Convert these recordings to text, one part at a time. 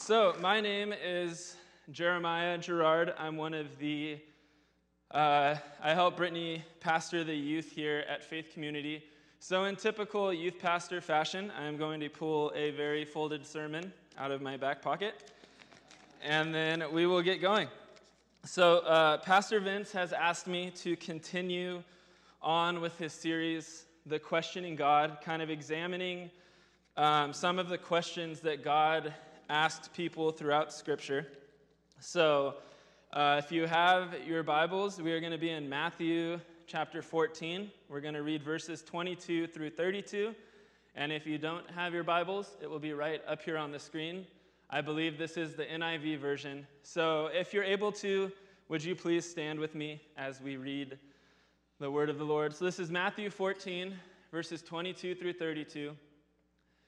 So, my name is Jeremiah Gerard. I'm one of the, uh, I help Brittany pastor the youth here at Faith Community. So, in typical youth pastor fashion, I'm going to pull a very folded sermon out of my back pocket, and then we will get going. So, uh, Pastor Vince has asked me to continue on with his series, The Questioning God, kind of examining um, some of the questions that God asked people throughout Scripture. So, uh, if you have your Bibles, we are going to be in Matthew chapter 14. We're going to read verses 22 through 32. And if you don't have your Bibles, it will be right up here on the screen. I believe this is the NIV version. So, if you're able to, would you please stand with me as we read the word of the Lord? So, this is Matthew 14, verses 22 through 32.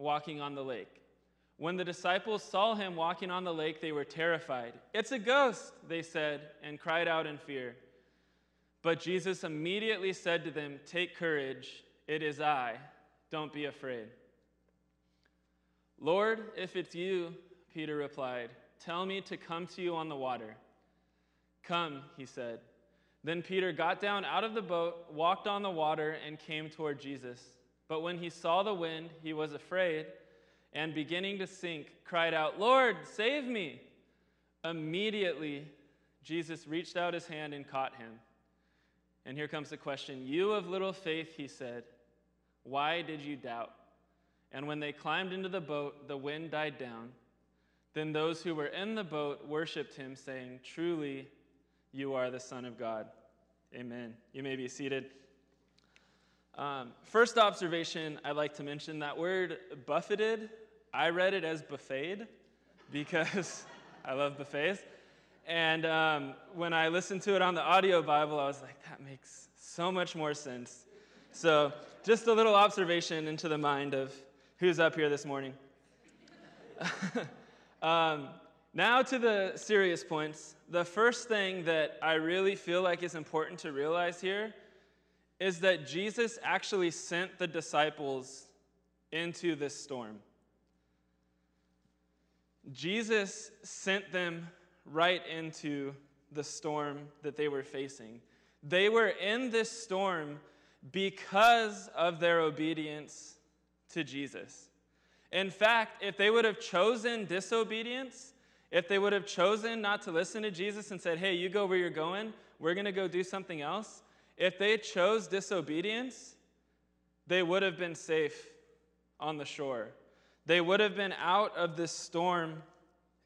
walking on the lake. When the disciples saw him walking on the lake, they were terrified. It's a ghost, they said, and cried out in fear. But Jesus immediately said to them, Take courage, it is I, don't be afraid. Lord, if it's you, Peter replied, tell me to come to you on the water. Come, he said. Then Peter got down out of the boat, walked on the water, and came toward Jesus. But when he saw the wind, he was afraid, and beginning to sink, cried out, Lord, save me! Immediately, Jesus reached out his hand and caught him. And here comes the question You of little faith, he said, why did you doubt? And when they climbed into the boat, the wind died down. Then those who were in the boat worshiped him, saying, Truly, you are the Son of God. Amen. You may be seated. Um, first observation, I'd like to mention that word buffeted, I read it as buffeted because I love buffets. And um, when I listened to it on the audio Bible, I was like, that makes so much more sense. So, just a little observation into the mind of who's up here this morning. um, now to the serious points. The first thing that I really feel like is important to realize here is that Jesus actually sent the disciples into this storm. Jesus sent them right into the storm that they were facing. They were in this storm because of their obedience to Jesus. In fact, if they would have chosen disobedience, if they would have chosen not to listen to Jesus and said, hey, you go where you're going, we're going to go do something else, if they chose disobedience, they would have been safe on the shore. They would have been out of this storm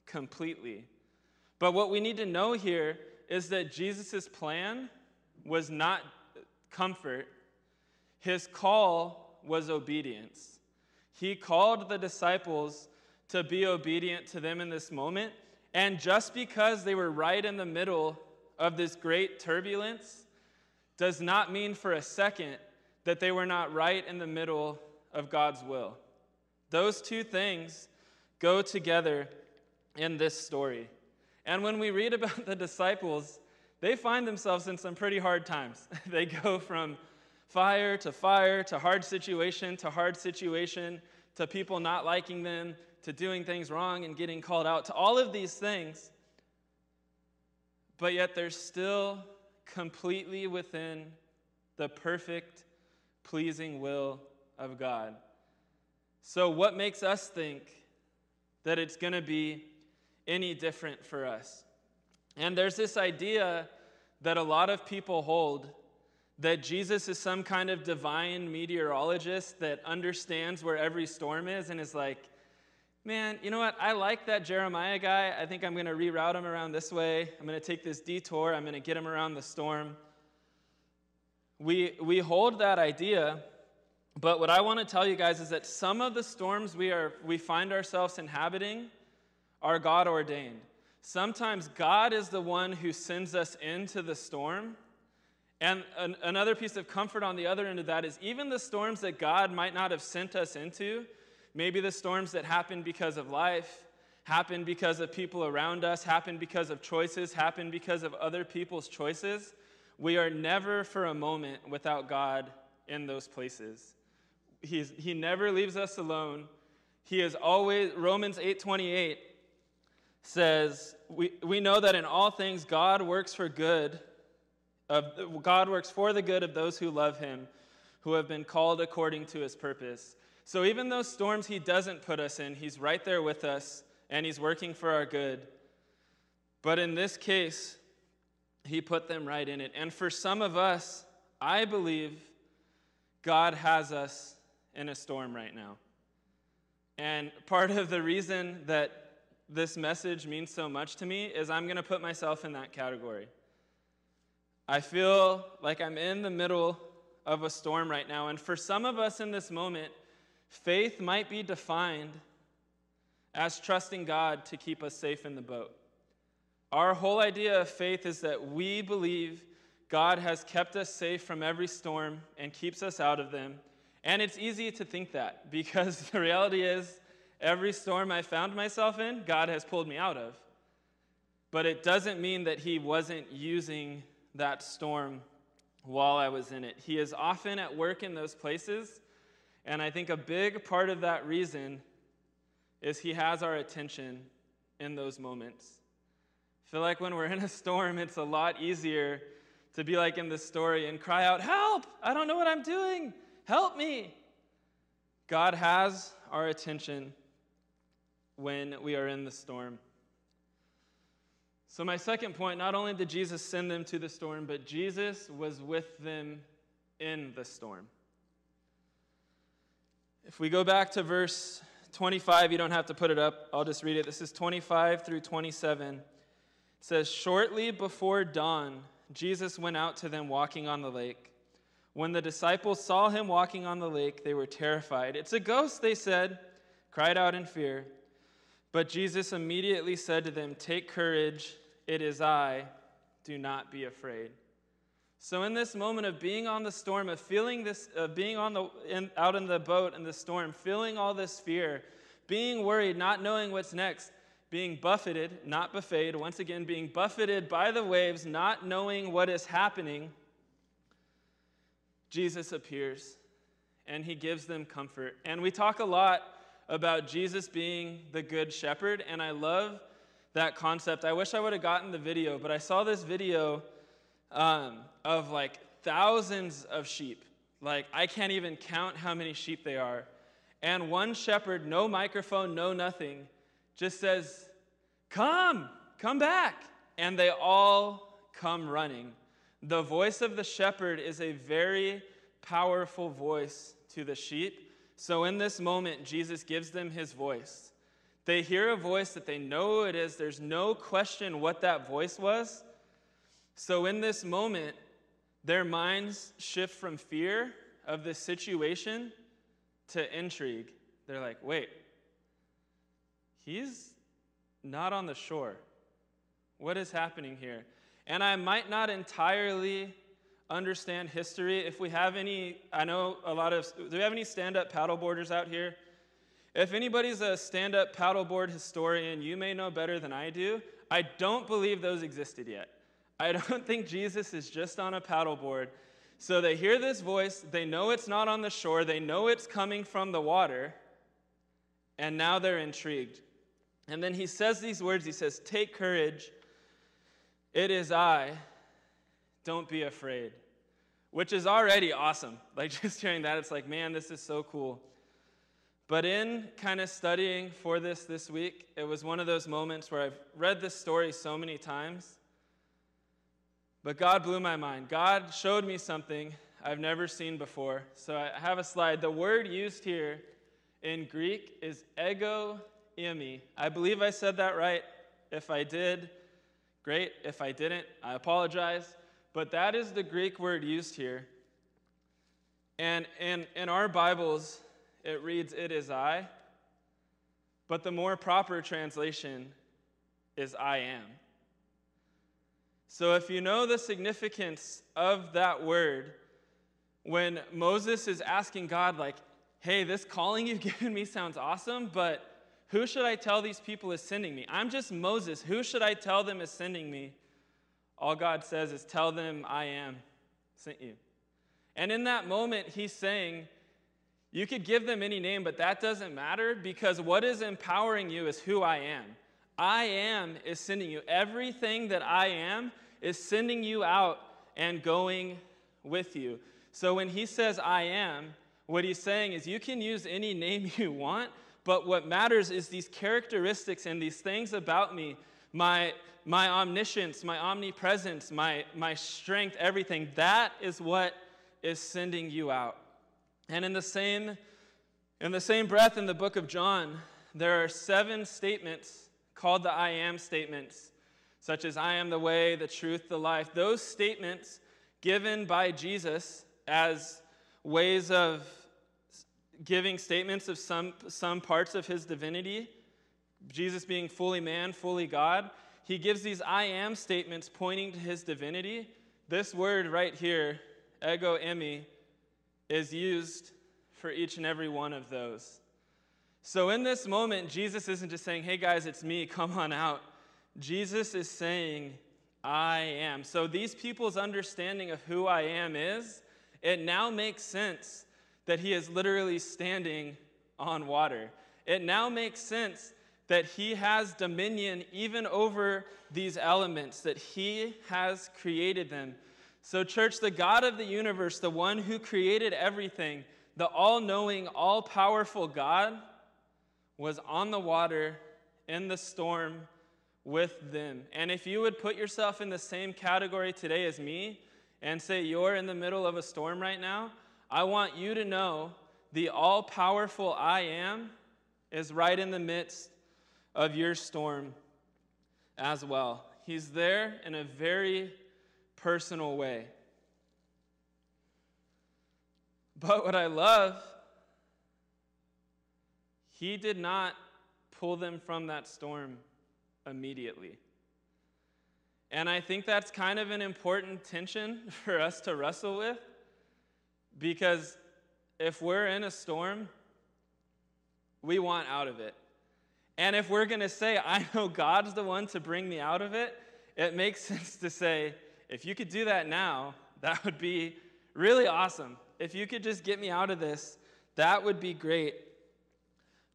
completely. But what we need to know here is that Jesus' plan was not comfort, his call was obedience. He called the disciples to be obedient to them in this moment. And just because they were right in the middle of this great turbulence, does not mean for a second that they were not right in the middle of God's will. Those two things go together in this story. And when we read about the disciples, they find themselves in some pretty hard times. they go from fire to fire to hard situation to hard situation to people not liking them to doing things wrong and getting called out to all of these things. But yet they're still completely within the perfect, pleasing will of God. So, what makes us think that it's going to be any different for us? And there's this idea that a lot of people hold that Jesus is some kind of divine meteorologist that understands where every storm is and is like, man, you know what? I like that Jeremiah guy. I think I'm going to reroute him around this way. I'm going to take this detour. I'm going to get him around the storm. We, we hold that idea, but what I want to tell you guys is that some of the storms we, are, we find ourselves inhabiting are God ordained. Sometimes God is the one who sends us into the storm. And an, another piece of comfort on the other end of that is even the storms that God might not have sent us into, maybe the storms that happen because of life, happen because of people around us, happen because of choices, happen because of other people's choices, we are never for a moment without God in those places. He's, he never leaves us alone. He is always, Romans 8:28 says, we, we know that in all things God works for good, of, God works for the good of those who love him, who have been called according to his purpose. So even those storms he doesn't put us in, he's right there with us and he's working for our good. But in this case, he put them right in it. And for some of us, I believe God has us in a storm right now. And part of the reason that this message means so much to me is I'm going to put myself in that category. I feel like I'm in the middle of a storm right now. And for some of us in this moment, faith might be defined as trusting God to keep us safe in the boat. Our whole idea of faith is that we believe God has kept us safe from every storm and keeps us out of them. And it's easy to think that because the reality is, every storm I found myself in, God has pulled me out of. But it doesn't mean that He wasn't using that storm while I was in it. He is often at work in those places. And I think a big part of that reason is He has our attention in those moments. I feel like when we're in a storm, it's a lot easier to be like in this story and cry out, Help! I don't know what I'm doing. Help me. God has our attention when we are in the storm. So, my second point not only did Jesus send them to the storm, but Jesus was with them in the storm. If we go back to verse 25, you don't have to put it up, I'll just read it. This is 25 through 27. It says, Shortly before dawn, Jesus went out to them walking on the lake. When the disciples saw him walking on the lake, they were terrified. It's a ghost, they said, cried out in fear. But Jesus immediately said to them, Take courage, it is I, do not be afraid. So, in this moment of being on the storm, of feeling this, of being on the, in, out in the boat in the storm, feeling all this fear, being worried, not knowing what's next, being buffeted, not buffeted, once again, being buffeted by the waves, not knowing what is happening, Jesus appears and he gives them comfort. And we talk a lot about Jesus being the good shepherd, and I love that concept. I wish I would have gotten the video, but I saw this video um, of like thousands of sheep. Like, I can't even count how many sheep they are. And one shepherd, no microphone, no nothing, just says, Come, come back. And they all come running. The voice of the shepherd is a very powerful voice to the sheep. So, in this moment, Jesus gives them his voice. They hear a voice that they know it is. There's no question what that voice was. So, in this moment, their minds shift from fear of the situation to intrigue. They're like, wait, he's not on the shore. What is happening here? And I might not entirely understand history. If we have any, I know a lot of, do we have any stand up paddleboarders out here? If anybody's a stand up paddleboard historian, you may know better than I do. I don't believe those existed yet. I don't think Jesus is just on a paddleboard. So they hear this voice, they know it's not on the shore, they know it's coming from the water, and now they're intrigued. And then he says these words He says, Take courage, it is I, don't be afraid. Which is already awesome. Like just hearing that, it's like, man, this is so cool. But in kind of studying for this this week, it was one of those moments where I've read this story so many times. But God blew my mind. God showed me something I've never seen before. So I have a slide. The word used here in Greek is ego eimi. I believe I said that right. If I did, great. If I didn't, I apologize. But that is the Greek word used here. And in, in our Bibles, it reads, It is I. But the more proper translation is I am. So if you know the significance of that word, when Moses is asking God, like, hey, this calling you've given me sounds awesome, but who should I tell these people is sending me? I'm just Moses. Who should I tell them is sending me? All God says is, tell them I am sent you. And in that moment, he's saying, you could give them any name, but that doesn't matter because what is empowering you is who I am. I am is sending you. Everything that I am is sending you out and going with you. So when he says I am, what he's saying is you can use any name you want, but what matters is these characteristics and these things about me my, my omniscience, my omnipresence, my, my strength, everything. That is what is sending you out. And in the same in the same breath in the book of John, there are seven statements called the I am statements, such as I am the way, the truth, the life. Those statements given by Jesus as ways of giving statements of some, some parts of his divinity, Jesus being fully man, fully God, he gives these I am statements pointing to his divinity. This word right here, ego eimi, is used for each and every one of those. So in this moment, Jesus isn't just saying, hey guys, it's me, come on out. Jesus is saying, I am. So these people's understanding of who I am is, it now makes sense that he is literally standing on water. It now makes sense that he has dominion even over these elements, that he has created them. So, church, the God of the universe, the one who created everything, the all knowing, all powerful God, was on the water in the storm with them. And if you would put yourself in the same category today as me and say you're in the middle of a storm right now, I want you to know the all powerful I am is right in the midst of your storm as well. He's there in a very personal way. But what I love, he did not pull them from that storm immediately. And I think that's kind of an important tension for us to wrestle with because if we're in a storm, we want out of it. And if we're going to say, I know God's the one to bring me out of it, it makes sense to say, if you could do that now, that would be really awesome. If you could just get me out of this, that would be great.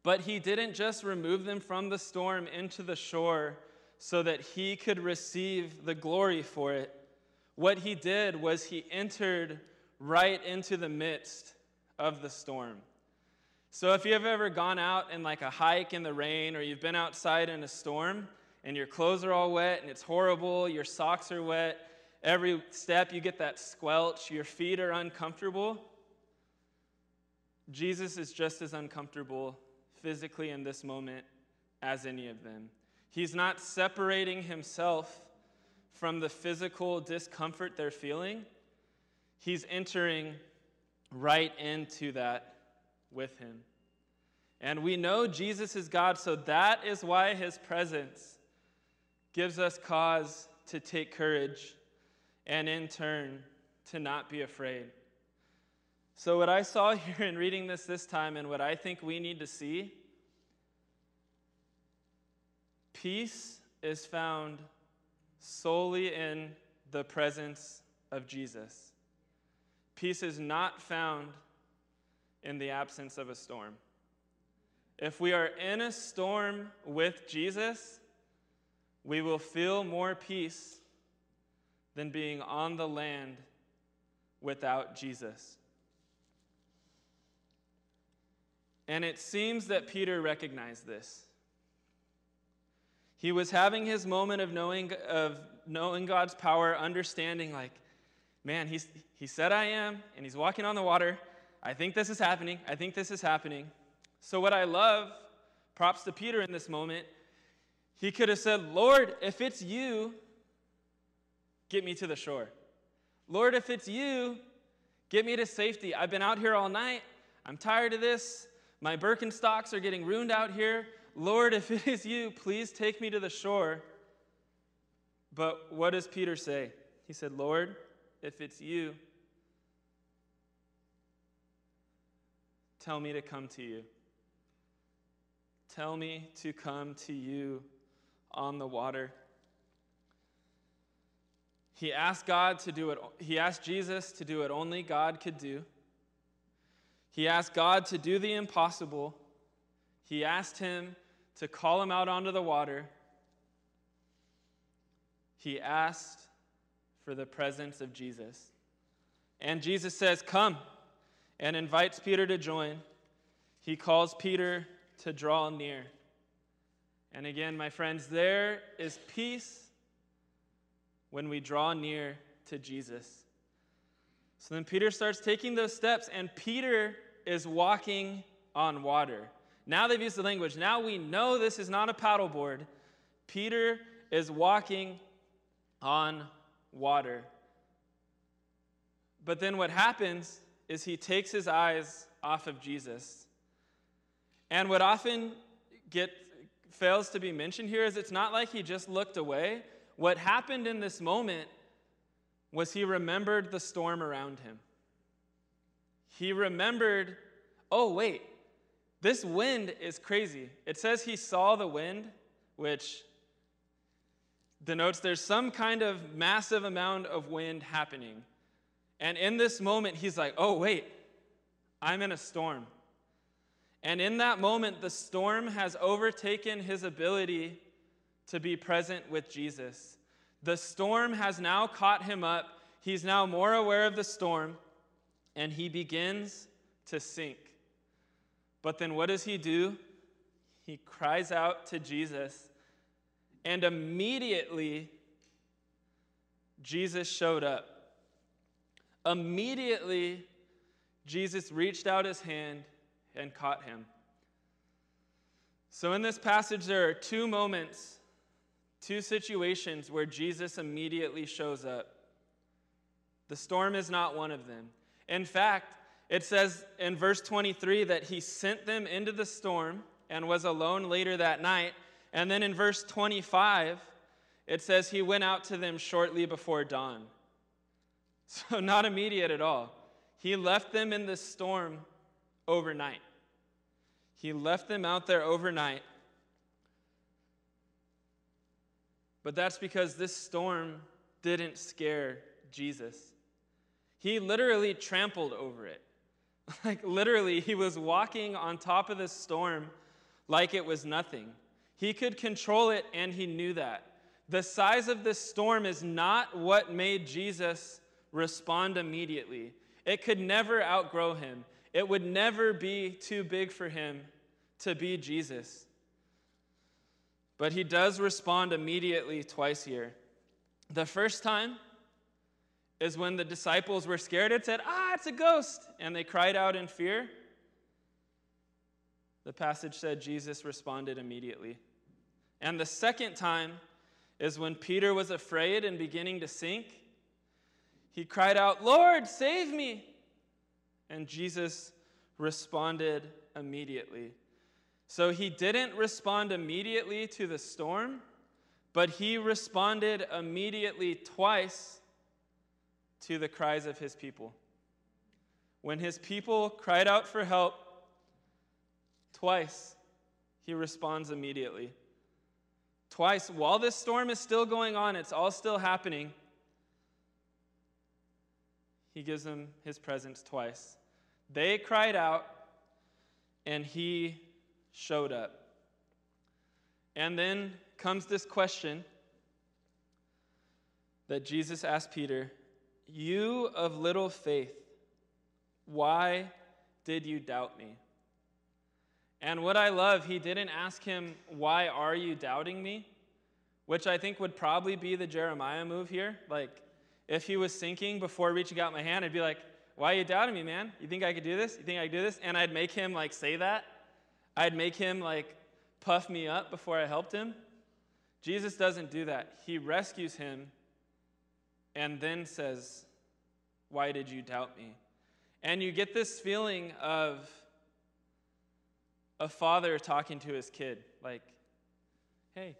But he didn't just remove them from the storm into the shore so that he could receive the glory for it. What he did was he entered right into the midst of the storm. So if you've ever gone out in like a hike in the rain or you've been outside in a storm and your clothes are all wet and it's horrible, your socks are wet, every step you get that squelch, your feet are uncomfortable. Jesus is just as uncomfortable physically in this moment as any of them. He's not separating himself from the physical discomfort they're feeling he's entering right into that with him. And we know Jesus is God, so that is why his presence gives us cause to take courage and in turn to not be afraid. So, what I saw here in reading this this time, and what I think we need to see peace is found solely in the presence of Jesus. Peace is not found in the absence of a storm. If we are in a storm with Jesus, we will feel more peace than being on the land without Jesus. And it seems that Peter recognized this. He was having his moment of knowing, of knowing God's power, understanding, like, man, he's, he said I am, and he's walking on the water. I think this is happening. I think this is happening. So, what I love, props to Peter in this moment, he could have said, Lord, if it's you, get me to the shore. Lord, if it's you, get me to safety. I've been out here all night. I'm tired of this. My Birkenstocks are getting ruined out here. Lord, if it is you, please take me to the shore. But what does Peter say? He said, Lord, if it's you, tell me to come to you. Tell me to come to you on the water. He asked God to do it, he asked Jesus to do what only God could do. He asked God to do the impossible. He asked him to call him out onto the water. He asked for the presence of Jesus. And Jesus says, Come, and invites Peter to join. He calls Peter to draw near. And again, my friends, there is peace when we draw near to Jesus. So then Peter starts taking those steps, and Peter is walking on water. Now they've used the language. Now we know this is not a paddleboard. Peter is walking on water. But then what happens is he takes his eyes off of Jesus. And what often get, fails to be mentioned here is it's not like he just looked away. What happened in this moment was he remembered the storm around him. He remembered, oh, wait, this wind is crazy. It says he saw the wind, which denotes there's some kind of massive amount of wind happening. And in this moment, he's like, oh, wait, I'm in a storm. And in that moment, the storm has overtaken his ability to be present with Jesus. The storm has now caught him up. He's now more aware of the storm, and he begins to sink. But then what does he do? He cries out to Jesus, and immediately Jesus showed up. Immediately, Jesus reached out his hand and caught him. So, in this passage, there are two moments, two situations where Jesus immediately shows up. The storm is not one of them. In fact, it says in verse 23 that he sent them into the storm and was alone later that night. And then in verse 25, it says he went out to them shortly before dawn. So, not immediate at all. He left them in the storm overnight. He left them out there overnight. But that's because this storm didn't scare Jesus. He literally trampled over it. Like, literally, he was walking on top of the storm like it was nothing. He could control it, and he knew that. The size of this storm is not what made Jesus respond immediately. It could never outgrow him, it would never be too big for him to be Jesus. But he does respond immediately twice here. The first time, is when the disciples were scared. It said, Ah, it's a ghost. And they cried out in fear. The passage said Jesus responded immediately. And the second time is when Peter was afraid and beginning to sink. He cried out, Lord, save me. And Jesus responded immediately. So he didn't respond immediately to the storm, but he responded immediately twice to the cries of his people. When his people cried out for help, twice he responds immediately. Twice, while this storm is still going on, it's all still happening, he gives them his presence twice. They cried out, and he showed up. And then comes this question that Jesus asked Peter you of little faith, why did you doubt me? And what I love, he didn't ask him, Why are you doubting me? Which I think would probably be the Jeremiah move here. Like, if he was sinking before reaching out my hand, I'd be like, Why are you doubting me, man? You think I could do this? You think I could do this? And I'd make him like say that. I'd make him like puff me up before I helped him. Jesus doesn't do that. He rescues him and then says, Why did you doubt me? And you get this feeling of, a father talking to his kid, like, hey,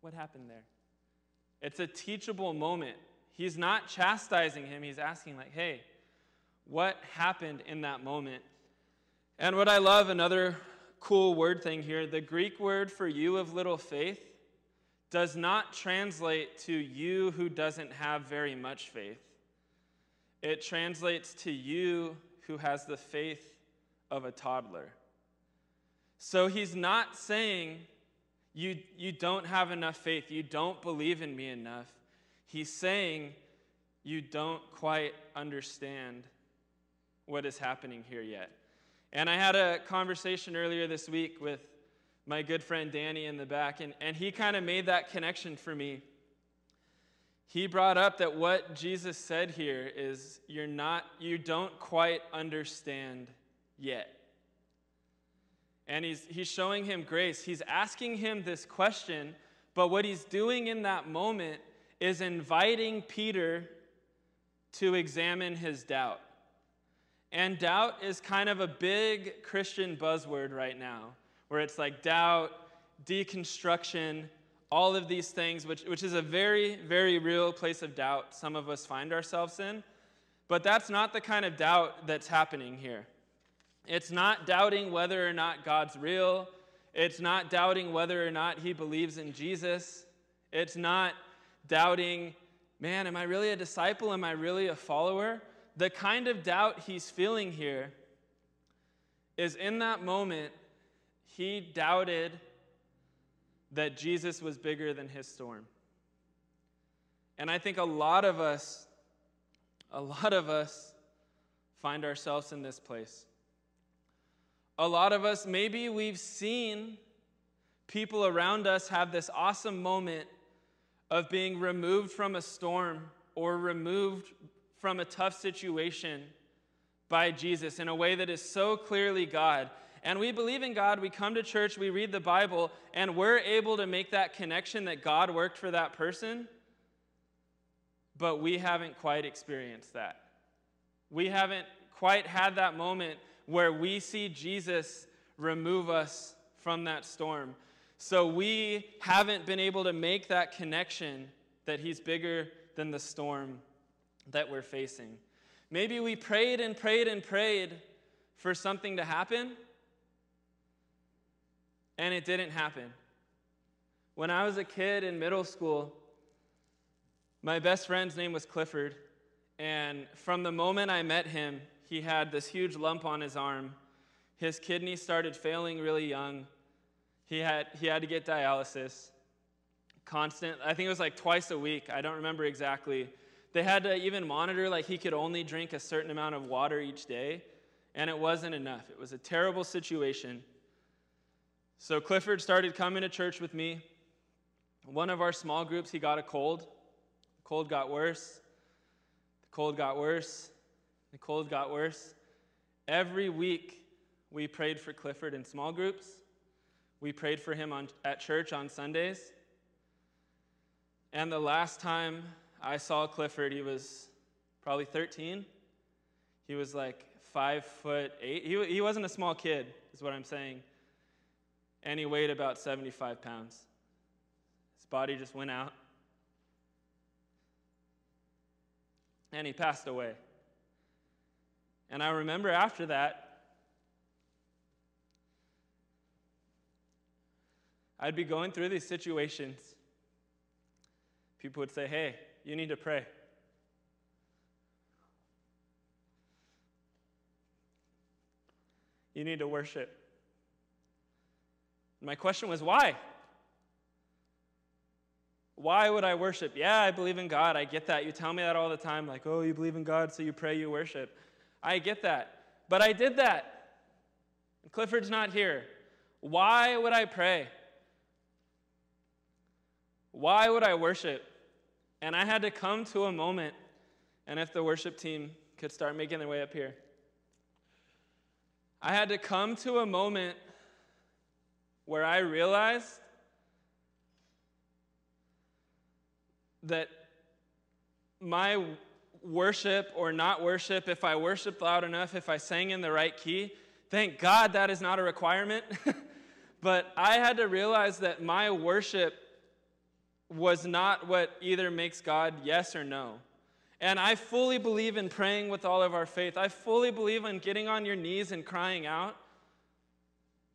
what happened there? It's a teachable moment. He's not chastising him, he's asking, like, hey, what happened in that moment? And what I love, another cool word thing here, the Greek word for you of little faith does not translate to you who doesn't have very much faith. It translates to you who has the faith of a toddler. So he's not saying, you, you don't have enough faith, you don't believe in me enough. He's saying, you don't quite understand what is happening here yet. And I had a conversation earlier this week with my good friend Danny in the back, and, and he kind of made that connection for me. He brought up that what Jesus said here is you're not, you don't quite understand yet. And he's, he's showing him grace. He's asking him this question, but what he's doing in that moment is inviting Peter to examine his doubt. And doubt is kind of a big Christian buzzword right now, where it's like doubt, deconstruction, all of these things, which, which is a very, very real place of doubt some of us find ourselves in. But that's not the kind of doubt that's happening here. It's not doubting whether or not God's real. It's not doubting whether or not he believes in Jesus. It's not doubting, man, am I really a disciple? Am I really a follower? The kind of doubt he's feeling here is in that moment, he doubted that Jesus was bigger than his storm. And I think a lot of us, a lot of us find ourselves in this place. A lot of us, maybe we've seen people around us have this awesome moment of being removed from a storm or removed from a tough situation by Jesus in a way that is so clearly God. And we believe in God, we come to church, we read the Bible, and we're able to make that connection that God worked for that person, but we haven't quite experienced that. We haven't quite had that moment where we see Jesus remove us from that storm. So we haven't been able to make that connection that He's bigger than the storm that we're facing. Maybe we prayed and prayed and prayed for something to happen, and it didn't happen. When I was a kid in middle school, my best friend's name was Clifford, and from the moment I met him, he had this huge lump on his arm. His kidney started failing really young. He had, he had to get dialysis. Constant, I think it was like twice a week. I don't remember exactly. They had to even monitor, like, he could only drink a certain amount of water each day, and it wasn't enough. It was a terrible situation. So Clifford started coming to church with me. One of our small groups, he got a cold. The cold got worse. The cold got worse. The cold got worse. Every week, we prayed for Clifford in small groups. We prayed for him on, at church on Sundays. And the last time I saw Clifford, he was probably 13. He was like five foot eight. He, he wasn't a small kid, is what I'm saying. And he weighed about 75 pounds. His body just went out. And he passed away. And I remember after that, I'd be going through these situations. People would say, Hey, you need to pray. You need to worship. My question was, why? Why would I worship? Yeah, I believe in God. I get that. You tell me that all the time, like, oh, you believe in God, so you pray, you worship. I get that. But I did that. Clifford's not here. Why would I pray? Why would I worship? And I had to come to a moment, and if the worship team could start making their way up here, I had to come to a moment where I realized that my worship or not worship, if I worshiped loud enough, if I sang in the right key, Thank God that is not a requirement. but I had to realize that my worship was not what either makes God yes or no. And I fully believe in praying with all of our faith. I fully believe in getting on your knees and crying out.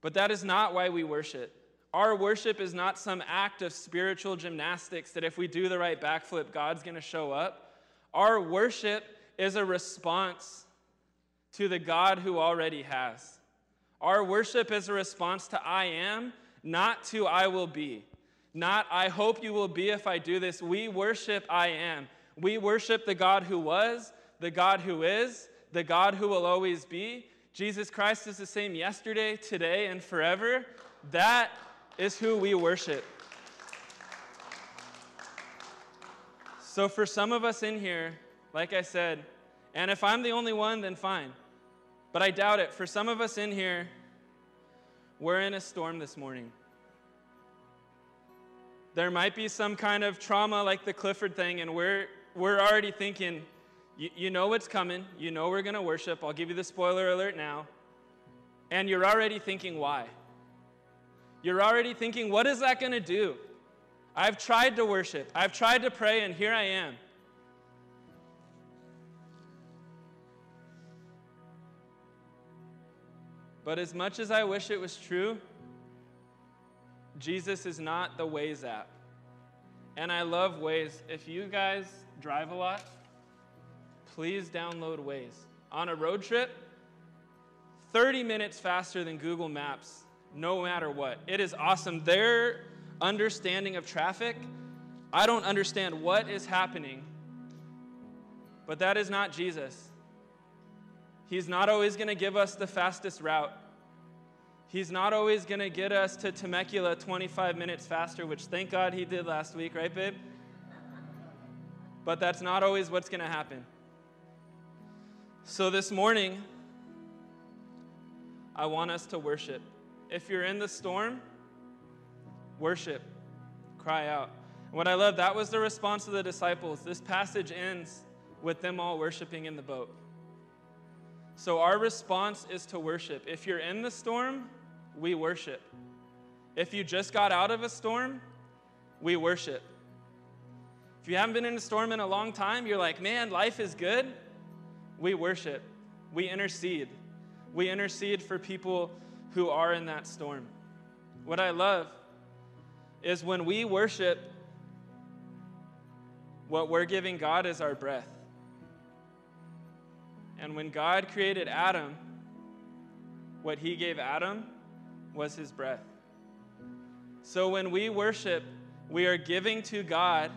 But that is not why we worship. Our worship is not some act of spiritual gymnastics that if we do the right backflip, God's going to show up. Our worship is a response to the God who already has. Our worship is a response to I am, not to I will be. Not I hope you will be if I do this. We worship I am. We worship the God who was, the God who is, the God who will always be. Jesus Christ is the same yesterday, today, and forever. That is who we worship. So, for some of us in here, like I said, and if I'm the only one, then fine. But I doubt it. For some of us in here, we're in a storm this morning. There might be some kind of trauma like the Clifford thing, and we're we're already thinking, you, know what's coming. You know we're going to worship. I'll give you the spoiler alert now. And you're already thinking, why? You're already thinking, what is that going to do? I've tried to worship, I've tried to pray, and here I am. But as much as I wish it was true, Jesus is not the Waze app. And I love Waze. If you guys drive a lot, please download Waze. On a road trip, 30 minutes faster than Google Maps, no matter what. It is awesome. Their understanding of traffic, I don't understand what is happening, but that is not Jesus. He's not always going to give us the fastest route. He's not always going to get us to Temecula 25 minutes faster, which thank God he did last week, right, babe? but that's not always what's going to happen. So this morning, I want us to worship. If you're in the storm, worship, cry out. what I love, that was the response of the disciples. This passage ends with them all worshiping in the boat. So our response is to worship. If you're in the storm, we worship. If you just got out of a storm, we worship. If you haven't been in a storm in a long time, you're like, man, life is good. We worship, we intercede. We intercede for people who are in that storm. What I love is when we worship, what we're giving God is our breath. And when God created Adam, what he gave Adam was his breath. So when we worship, we are giving to God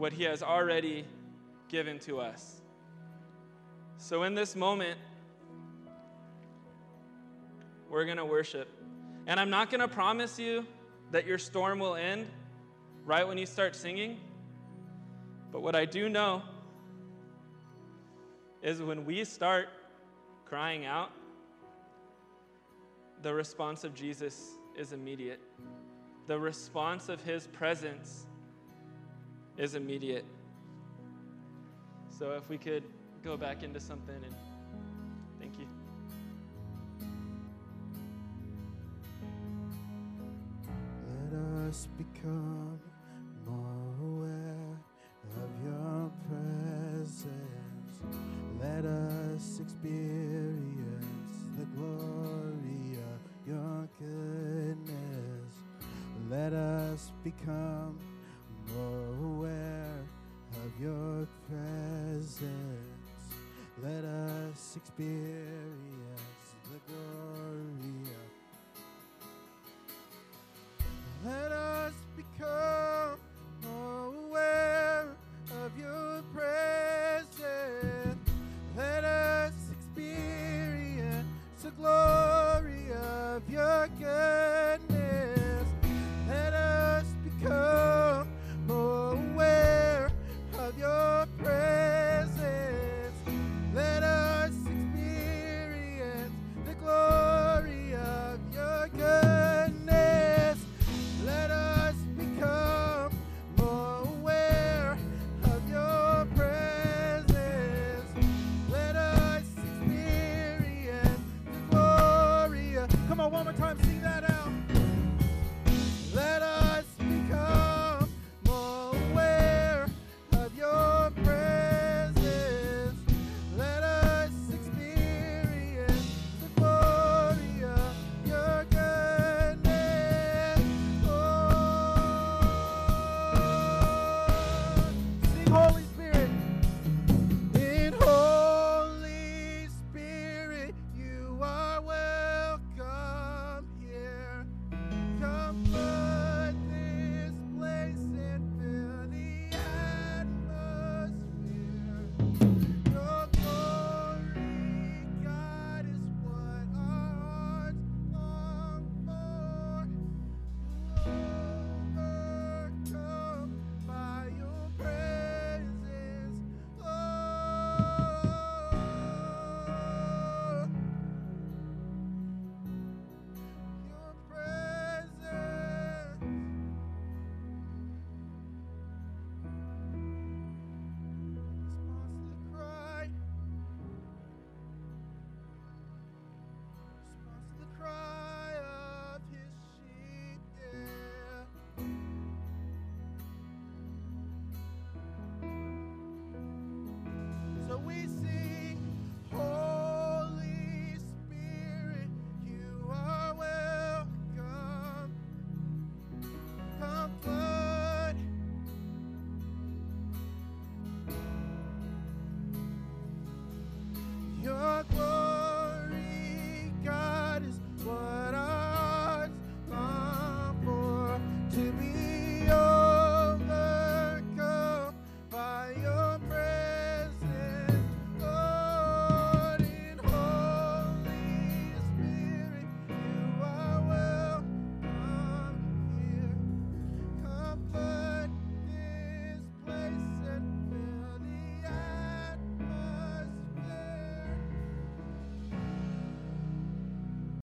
what He has already given to us. So, in this moment, we're going to worship. And I'm not going to promise you that your storm will end right when you start singing. But what I do know is when we start crying out, the response of Jesus is immediate. The response of his presence is immediate. So if we could go back into something and thank you. Let us become become more aware of your presence. Let us experience